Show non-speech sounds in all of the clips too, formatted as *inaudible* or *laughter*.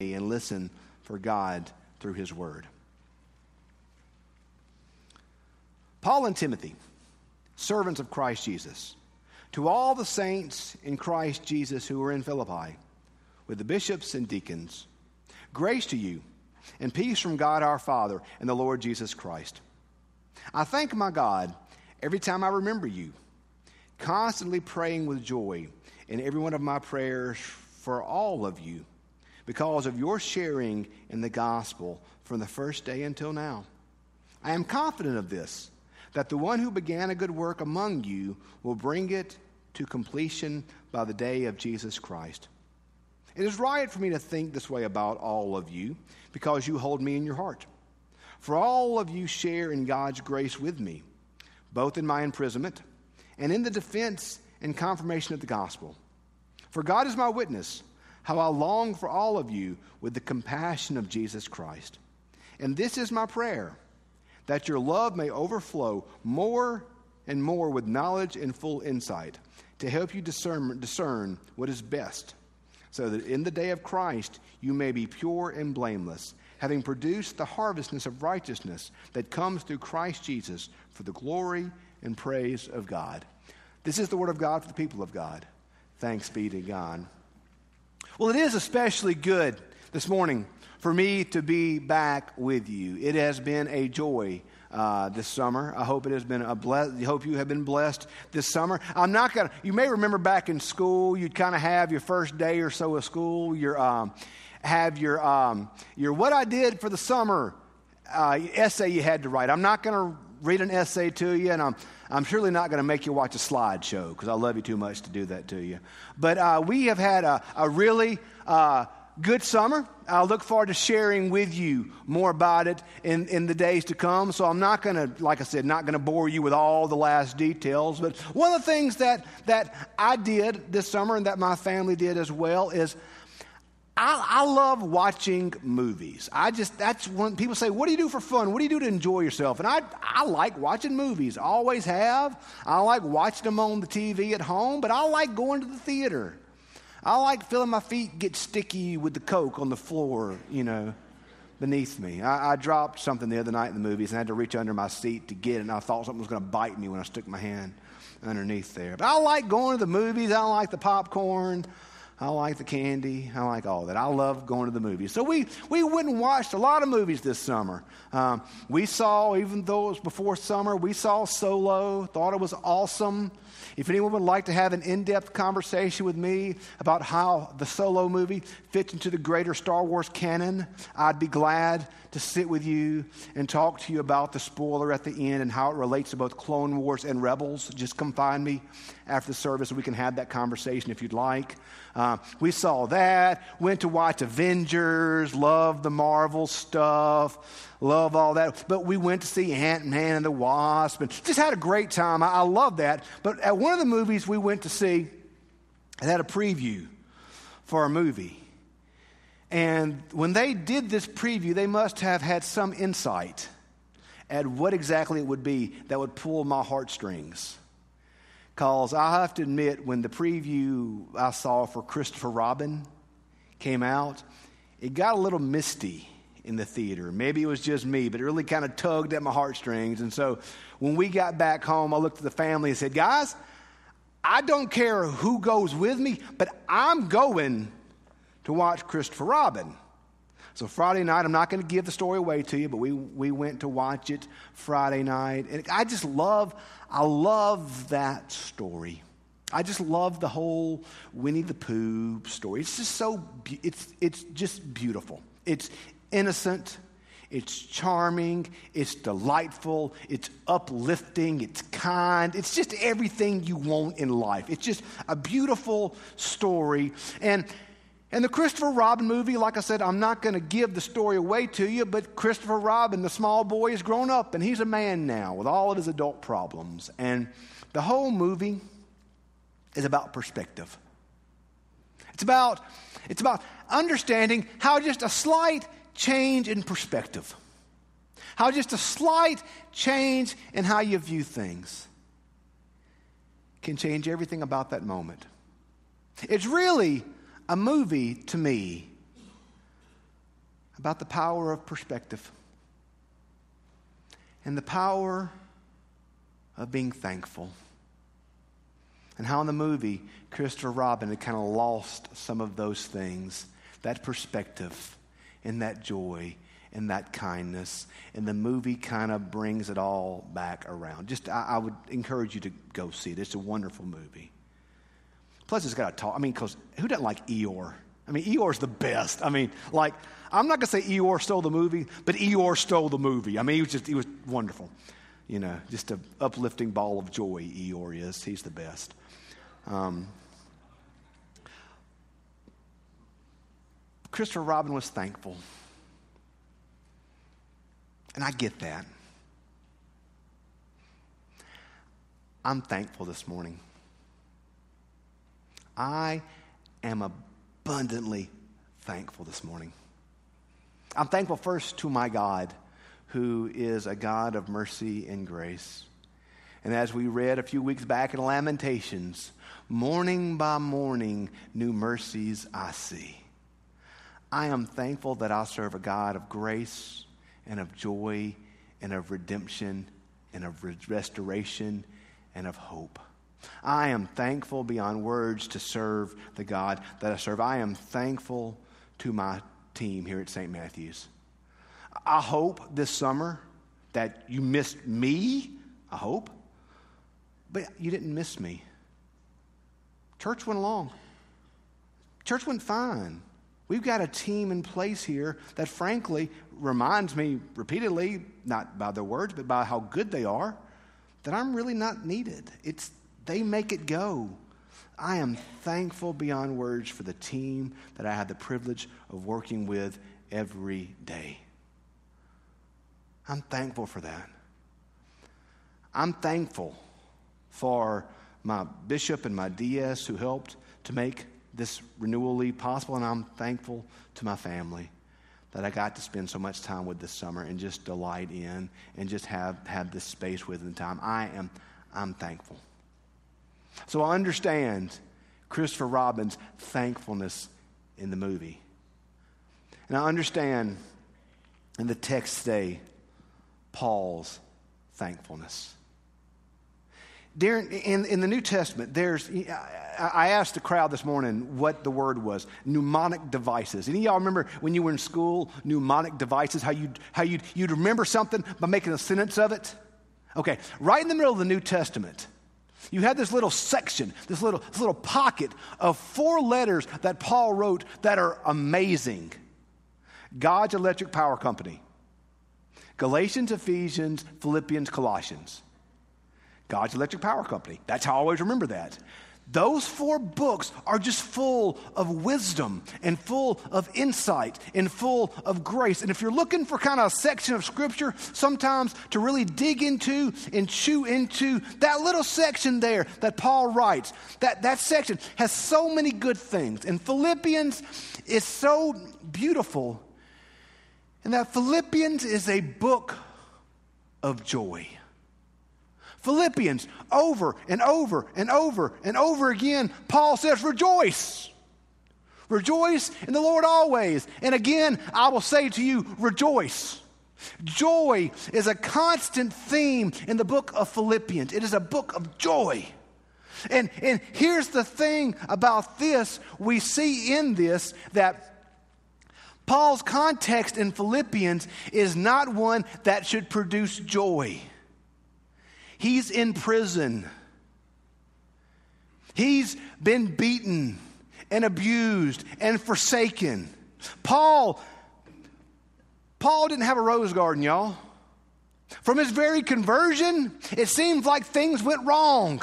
and listen for God through His Word. Paul and Timothy, servants of Christ Jesus, to all the saints in Christ Jesus who are in Philippi, with the bishops and deacons, grace to you and peace from God our Father and the Lord Jesus Christ. I thank my God every time I remember you, constantly praying with joy in every one of my prayers for all of you because of your sharing in the gospel from the first day until now. I am confident of this, that the one who began a good work among you will bring it to completion by the day of Jesus Christ. It is right for me to think this way about all of you because you hold me in your heart. For all of you share in God's grace with me, both in my imprisonment and in the defense and confirmation of the gospel. For God is my witness how I long for all of you with the compassion of Jesus Christ. And this is my prayer that your love may overflow more and more with knowledge and full insight to help you discern, discern what is best, so that in the day of Christ you may be pure and blameless, having produced the harvestness of righteousness that comes through Christ Jesus for the glory and praise of God. This is the word of God for the people of God. Thanks be to God. Well, it is especially good this morning for me to be back with you. It has been a joy uh, this summer. I hope it has been a bless. I hope you have been blessed this summer. I'm not gonna. You may remember back in school, you'd kind of have your first day or so of school. Your um, have your um, your what I did for the summer uh, essay you had to write. I'm not going to read an essay to you, and I'm, I'm surely not going to make you watch a slideshow because I love you too much to do that to you. But uh, we have had a, a really uh, good summer. I look forward to sharing with you more about it in, in the days to come. So I'm not going to, like I said, not going to bore you with all the last details. But one of the things that, that I did this summer and that my family did as well is I, I, love watching movies. I just, that's when people say, What do you do for fun? What do you do to enjoy yourself? And I, I like watching movies, always have. I like watching them on the TV at home, but I like going to the theater. I like feeling my feet get sticky with the Coke on the floor, you know, beneath me. I, I dropped something the other night in the movies and I had to reach under my seat to get it, and I thought something was going to bite me when I stuck my hand underneath there. But I like going to the movies, I like the popcorn. I like the candy. I like all that. I love going to the movies. So we, we went and watched a lot of movies this summer. Um, we saw, even though it was before summer, we saw Solo, thought it was awesome. If anyone would like to have an in depth conversation with me about how the Solo movie fits into the greater Star Wars canon, I'd be glad to sit with you and talk to you about the spoiler at the end and how it relates to both Clone Wars and Rebels. Just come find me after the service and we can have that conversation if you'd like. Uh, we saw that, went to watch Avengers, loved the Marvel stuff, love all that. But we went to see Ant Man and the Wasp and just had a great time. I, I love that. But at one of the movies we went to see, it had a preview for a movie. And when they did this preview, they must have had some insight at what exactly it would be that would pull my heartstrings. Because I have to admit, when the preview I saw for Christopher Robin came out, it got a little misty in the theater. Maybe it was just me, but it really kind of tugged at my heartstrings. And so when we got back home, I looked at the family and said, Guys, I don't care who goes with me, but I'm going to watch Christopher Robin. So Friday night, I'm not going to give the story away to you, but we, we went to watch it Friday night. And I just love, I love that story. I just love the whole Winnie the Pooh story. It's just so, it's, it's just beautiful. It's innocent. It's charming. It's delightful. It's uplifting. It's kind. It's just everything you want in life. It's just a beautiful story. And and the Christopher Robin movie, like I said, I'm not going to give the story away to you, but Christopher Robin, the small boy, is grown up and he's a man now with all of his adult problems. And the whole movie is about perspective. It's about, it's about understanding how just a slight change in perspective, how just a slight change in how you view things can change everything about that moment. It's really a movie to me about the power of perspective and the power of being thankful. And how in the movie, Christopher Robin had kind of lost some of those things that perspective and that joy and that kindness. And the movie kind of brings it all back around. Just, I, I would encourage you to go see it. It's a wonderful movie. Plus, it's got to talk. I mean, because who doesn't like Eeyore? I mean, Eeyore's the best. I mean, like, I'm not going to say Eeyore stole the movie, but Eeyore stole the movie. I mean, he was just, he was wonderful. You know, just an uplifting ball of joy, Eeyore is. He's the best. Um, Christopher Robin was thankful. And I get that. I'm thankful this morning. I am abundantly thankful this morning. I'm thankful first to my God, who is a God of mercy and grace. And as we read a few weeks back in Lamentations, morning by morning, new mercies I see. I am thankful that I serve a God of grace and of joy and of redemption and of restoration and of hope. I am thankful beyond words to serve the God that I serve. I am thankful to my team here at St. Matthew's. I hope this summer that you missed me. I hope. But you didn't miss me. Church went along. Church went fine. We've got a team in place here that, frankly, reminds me repeatedly, not by their words, but by how good they are, that I'm really not needed. It's they make it go. I am thankful beyond words for the team that I had the privilege of working with every day. I'm thankful for that. I'm thankful for my bishop and my DS who helped to make this renewal leave possible, and I'm thankful to my family that I got to spend so much time with this summer and just delight in and just have, have this space with and time. I am I'm thankful. So I understand Christopher Robin's thankfulness in the movie. And I understand in the text today Paul's thankfulness. During, in, in the New Testament, there's, I asked the crowd this morning what the word was mnemonic devices. Any of y'all remember when you were in school, mnemonic devices, how, you'd, how you'd, you'd remember something by making a sentence of it? Okay, right in the middle of the New Testament, you have this little section, this little, this little pocket of four letters that Paul wrote that are amazing God's electric power company. Galatians, Ephesians, Philippians, Colossians. God's electric power company. That's how I always remember that. Those four books are just full of wisdom and full of insight and full of grace. And if you're looking for kind of a section of scripture, sometimes to really dig into and chew into, that little section there that Paul writes, that, that section has so many good things. And Philippians is so beautiful. And that Philippians is a book of joy. Philippians, over and over and over and over again, Paul says, Rejoice. Rejoice in the Lord always. And again, I will say to you, Rejoice. Joy is a constant theme in the book of Philippians. It is a book of joy. And, and here's the thing about this we see in this that Paul's context in Philippians is not one that should produce joy. He's in prison. He's been beaten and abused and forsaken. Paul, Paul didn't have a rose garden, y'all. From his very conversion, it seems like things went wrong.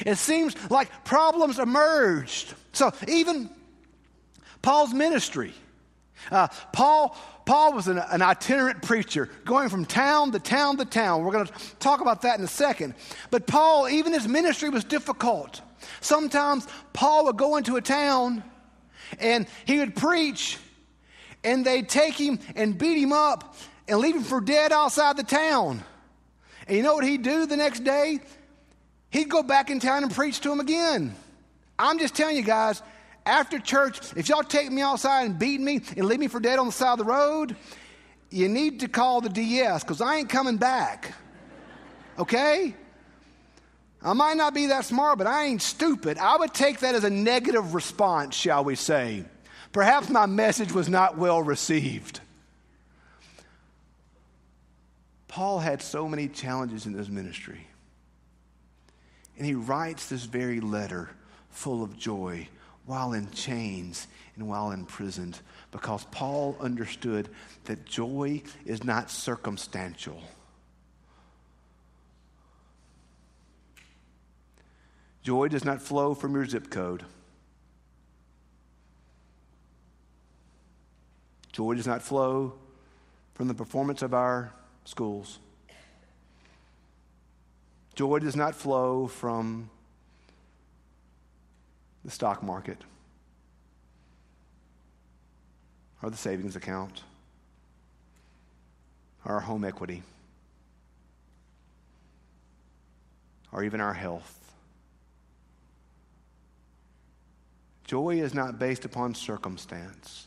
It seems like problems emerged. So even Paul's ministry, uh, Paul Paul was an, an, itinerant preacher going from town to town to town. We're going to talk about that in a second. But Paul, even his ministry was difficult. Sometimes Paul would go into a town and he would preach, and they'd take him and beat him up and leave him for dead outside the town. And you know what he'd do the next day? He'd go back in town and preach to him again. I'm just telling you guys, after church, if y'all take me outside and beat me and leave me for dead on the side of the road, you need to call the DS because I ain't coming back. Okay? I might not be that smart, but I ain't stupid. I would take that as a negative response, shall we say. Perhaps my message was not well received. Paul had so many challenges in his ministry. And he writes this very letter full of joy while in chains and while imprisoned because Paul understood that joy is not circumstantial. Joy does not flow from your zip code. Joy does not flow from the performance of our schools. Joy does not flow from the stock market or the savings account or our home equity or even our health. Joy is not based upon circumstance,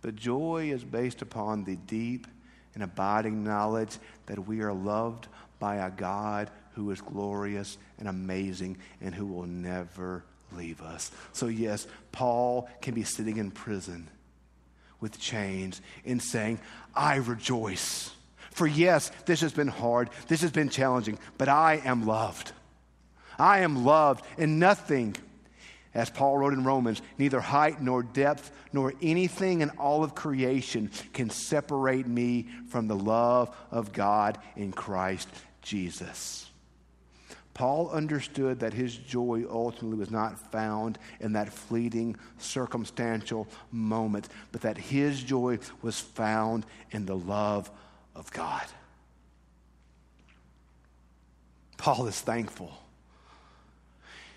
but joy is based upon the deep and abiding knowledge that we are loved by a God who is glorious and amazing and who will never leave us. So, yes, Paul can be sitting in prison with chains and saying, I rejoice. For yes, this has been hard, this has been challenging, but I am loved. I am loved, and nothing as Paul wrote in Romans, neither height nor depth nor anything in all of creation can separate me from the love of God in Christ Jesus. Paul understood that his joy ultimately was not found in that fleeting, circumstantial moment, but that his joy was found in the love of God. Paul is thankful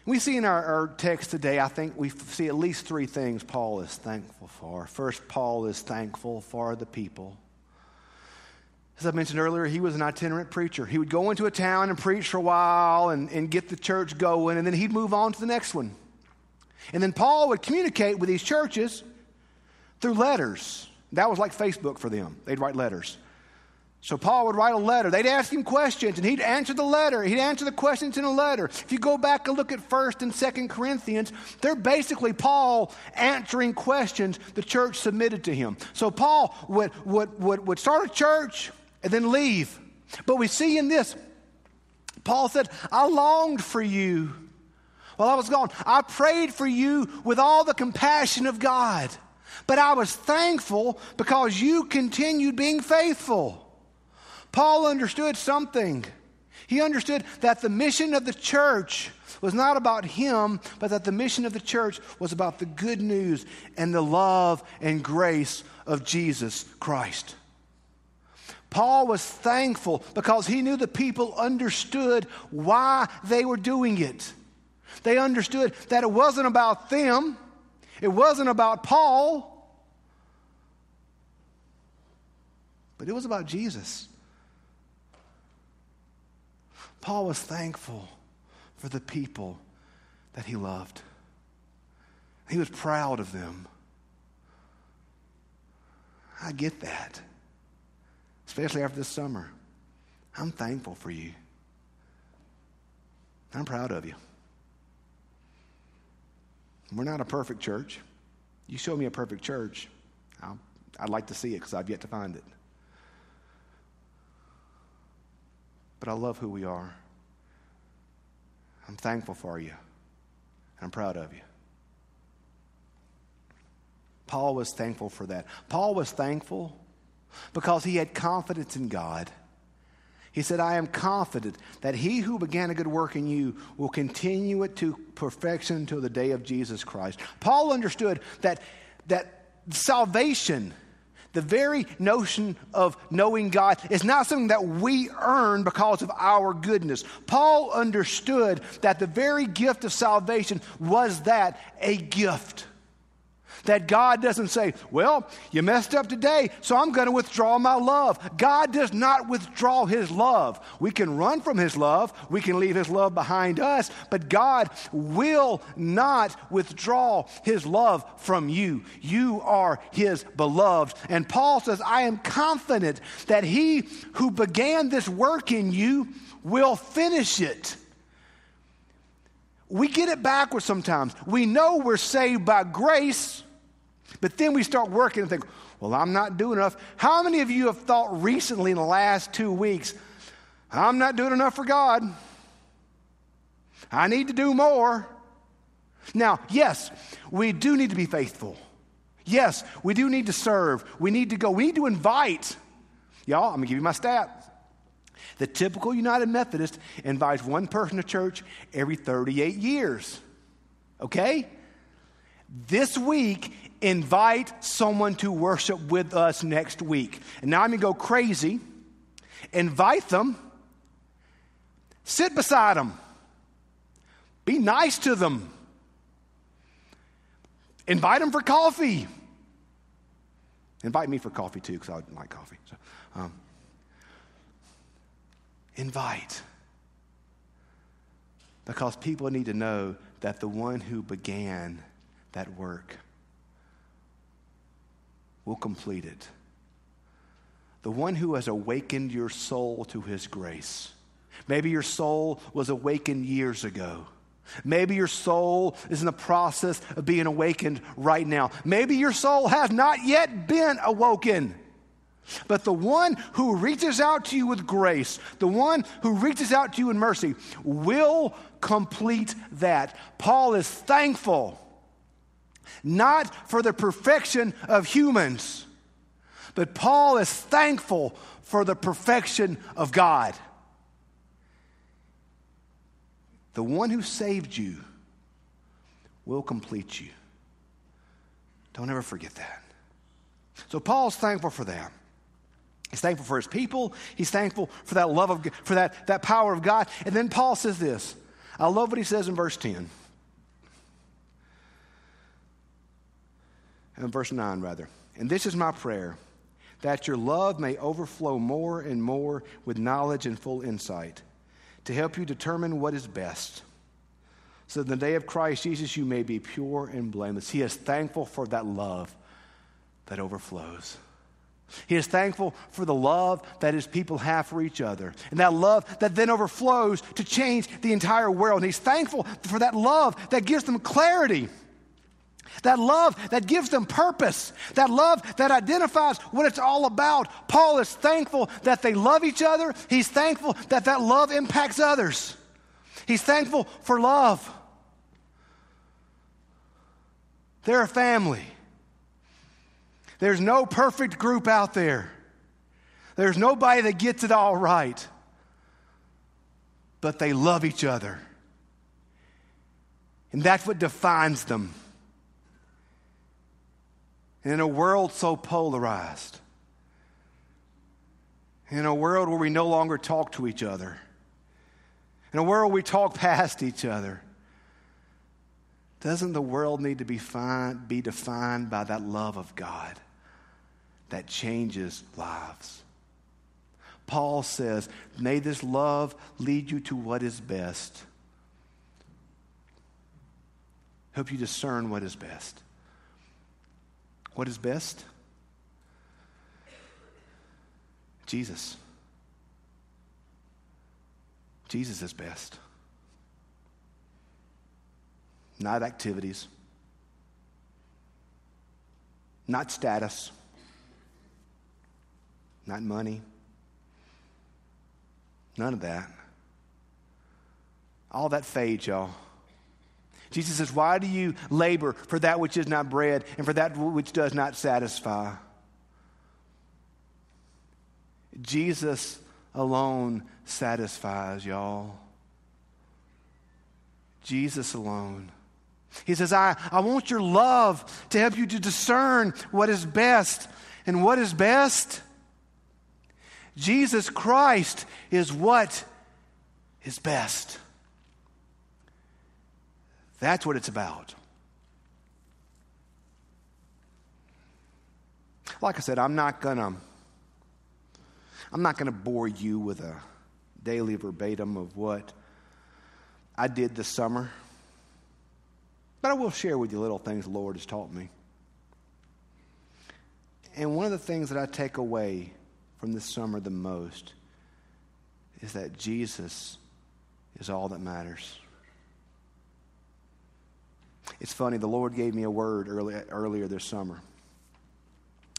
we see in our, our, text today, I think we see at least three things Paul is thankful for. First, Paul is thankful for the people. As I mentioned earlier, he was an itinerant preacher. He would go into a town and preach for a while and, and get the church going, and then he'd move on to the next one. And then Paul would communicate with these churches through letters. That was like Facebook for them. They'd write letters. So Paul would write a letter. They'd ask him questions, and he'd answer the letter. He'd answer the questions in a letter. If you go back and look at 1st and 2nd Corinthians, they're basically Paul answering questions the church submitted to him. So Paul would, would, would, would start a church and then leave. But we see in this, Paul said, I longed for you while I was gone. I prayed for you with all the compassion of God. But I was thankful because you continued being faithful. Paul understood something. He understood that the mission of the church was not about him, but that the mission of the church was about the good news and the love and grace of Jesus Christ. Paul was thankful because he knew the people understood why they were doing it. They understood that it wasn't about them, it wasn't about Paul, but it was about Jesus. Paul was thankful for the people that he loved. He was proud of them. I get that, especially after this summer. I'm thankful for you. I'm proud of you. We're not a perfect church. You show me a perfect church, i would like to see it because I've yet to find it. but I love who we are. I'm thankful for you. I'm proud of you. Paul was thankful for that. Paul was thankful because he had confidence in God. He said, I am confident that he who began a good work in you will continue it to perfection until the day of Jesus Christ. Paul understood that, that salvation the very notion of knowing God is not something that we earn because of our goodness. Paul understood that the very gift of salvation was that a gift. That God doesn't say, Well, you messed up today, so I'm going to withdraw my love. God does not withdraw his love. We can run from his love, we can leave his love behind us, but God will not withdraw his love from you. You are his beloved. And Paul says, I am confident that he who began this work in you will finish it. We get it backwards sometimes. We know we're saved by grace but then we start working and think, well, I'm not doing enough. How many of you have thought recently in the last two weeks, I'm not doing enough for God? I need to do more. Now, yes, we do need to be faithful. Yes, we do need to serve. We need to go. We need to invite. Y'all, I'm going to give you my stat. The typical United Methodist invites one person to church every 38 years. Okay? This week invite someone to worship with us next week. And now I'm going to go crazy. Invite them, sit beside them, be nice to them, invite them for coffee. Invite me for coffee too, because I like coffee. So, um, invite. Because people need to know that the one who began that work will complete it. The one who has awakened your soul to his grace. Maybe your soul was awakened years ago. Maybe your soul is in the process of being awakened right now. Maybe your soul has not yet been awoken. But the one who reaches out to you with grace, the one who reaches out to you in mercy, will complete that. Paul is thankful not for the perfection of humans, but Paul is thankful for the perfection of God. The one who saved you will complete you. Don't ever forget that. So Paul's thankful for that. He's thankful for his people. He's thankful for that love of for that, that power of God. And then Paul says this. I love what he says in verse 10. Uh, verse 9 rather. And this is my prayer that your love may overflow more and more with knowledge and full insight to help you determine what is best. So in the day of Christ Jesus, you may be pure and blameless. He is thankful for that love that overflows. He is thankful for the love that his people have for each other, and that love that then overflows to change the entire world. And he's thankful for that love that gives them clarity that love that gives them purpose. That love that identifies what it's all about. Paul is thankful that they love each other. He's thankful that that love impacts others. He's thankful for love. They're a family. There's no perfect group out there. There's nobody that gets it all right. But they love each other. And that's what defines them in a world so polarized, in a world where we no longer talk to each other, in a world we talk past each other, doesn't the world need to be, be defined by that love of God that changes lives? Paul says, May this love lead you to what is best. Help you discern what is best. What is best? Jesus. Jesus is best. Not activities, not status, not money, none of that. All that fades, y'all. Jesus says, Why do you labor for that which is not bread and for that which does not satisfy? Jesus alone satisfies, y'all. Jesus alone. He says, I, I want your love to help you to discern what is best. And what is best? Jesus Christ is what is best. That's what it's about. Like I said, I'm not going to. I'm not going to bore you with a daily verbatim of what I did this summer. But I will share with you little things the Lord has taught me. And one of the things that I take away from this summer the most is that Jesus is all that matters. It's funny, the Lord gave me a word early, earlier this summer.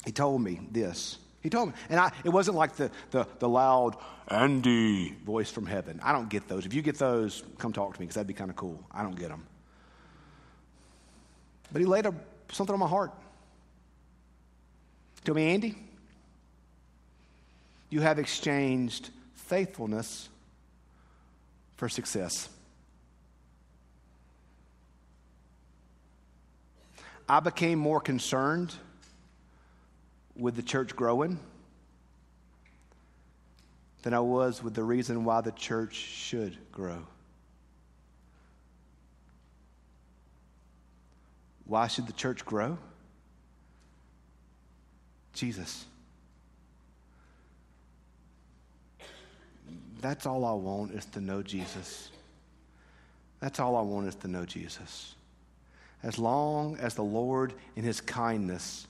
He told me this. He told me, and I, it wasn't like the, the, the loud Andy voice from heaven. I don't get those. If you get those, come talk to me because that'd be kind of cool. I don't get them. But he laid a, something on my heart. Tell me, Andy, you have exchanged faithfulness for success. I became more concerned with the church growing than I was with the reason why the church should grow. Why should the church grow? Jesus. That's all I want is to know Jesus. That's all I want is to know Jesus. As long as the Lord, in His kindness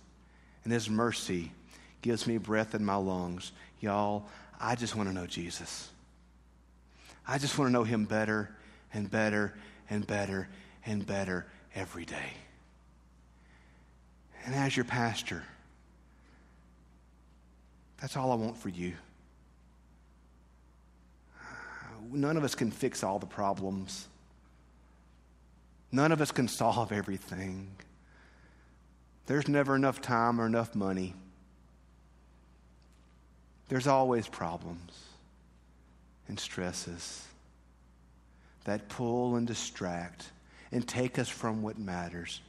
and His mercy, gives me breath in my lungs, y'all, I just want to know Jesus. I just want to know Him better and better and better and better every day. And as your pastor, that's all I want for you. None of us can fix all the problems. None of us can solve everything. There's never enough time or enough money. There's always problems and stresses that pull and distract and take us from what matters.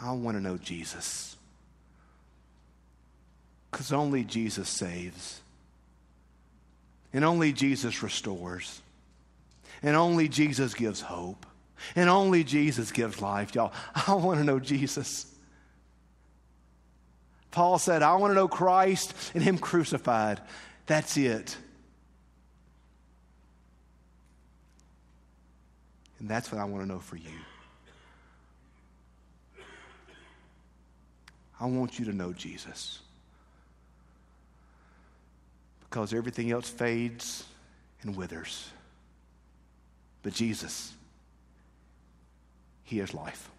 I want to know Jesus. Because only Jesus saves. And only Jesus restores. And only Jesus gives hope. And only Jesus gives life, y'all. *laughs* I want to know Jesus. Paul said, I want to know Christ and Him crucified. That's it. And that's what I want to know for you. I want you to know Jesus. Because everything else fades and withers. But Jesus, He is life.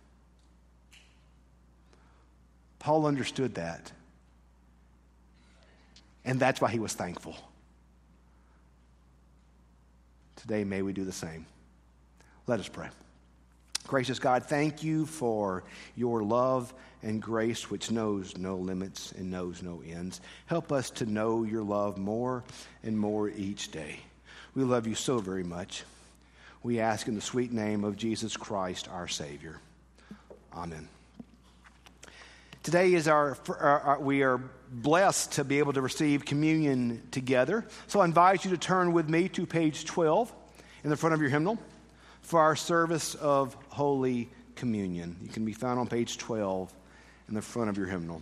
Paul understood that. And that's why he was thankful. Today, may we do the same. Let us pray. Gracious God, thank you for your love and grace, which knows no limits and knows no ends. Help us to know your love more and more each day. We love you so very much. We ask in the sweet name of Jesus Christ, our Savior. Amen. Today is our, our, our, we are blessed to be able to receive communion together. So I invite you to turn with me to page 12 in the front of your hymnal for our service of Holy Communion. You can be found on page 12 in the front of your hymnal.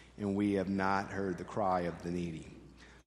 and we have not heard the cry of the needy.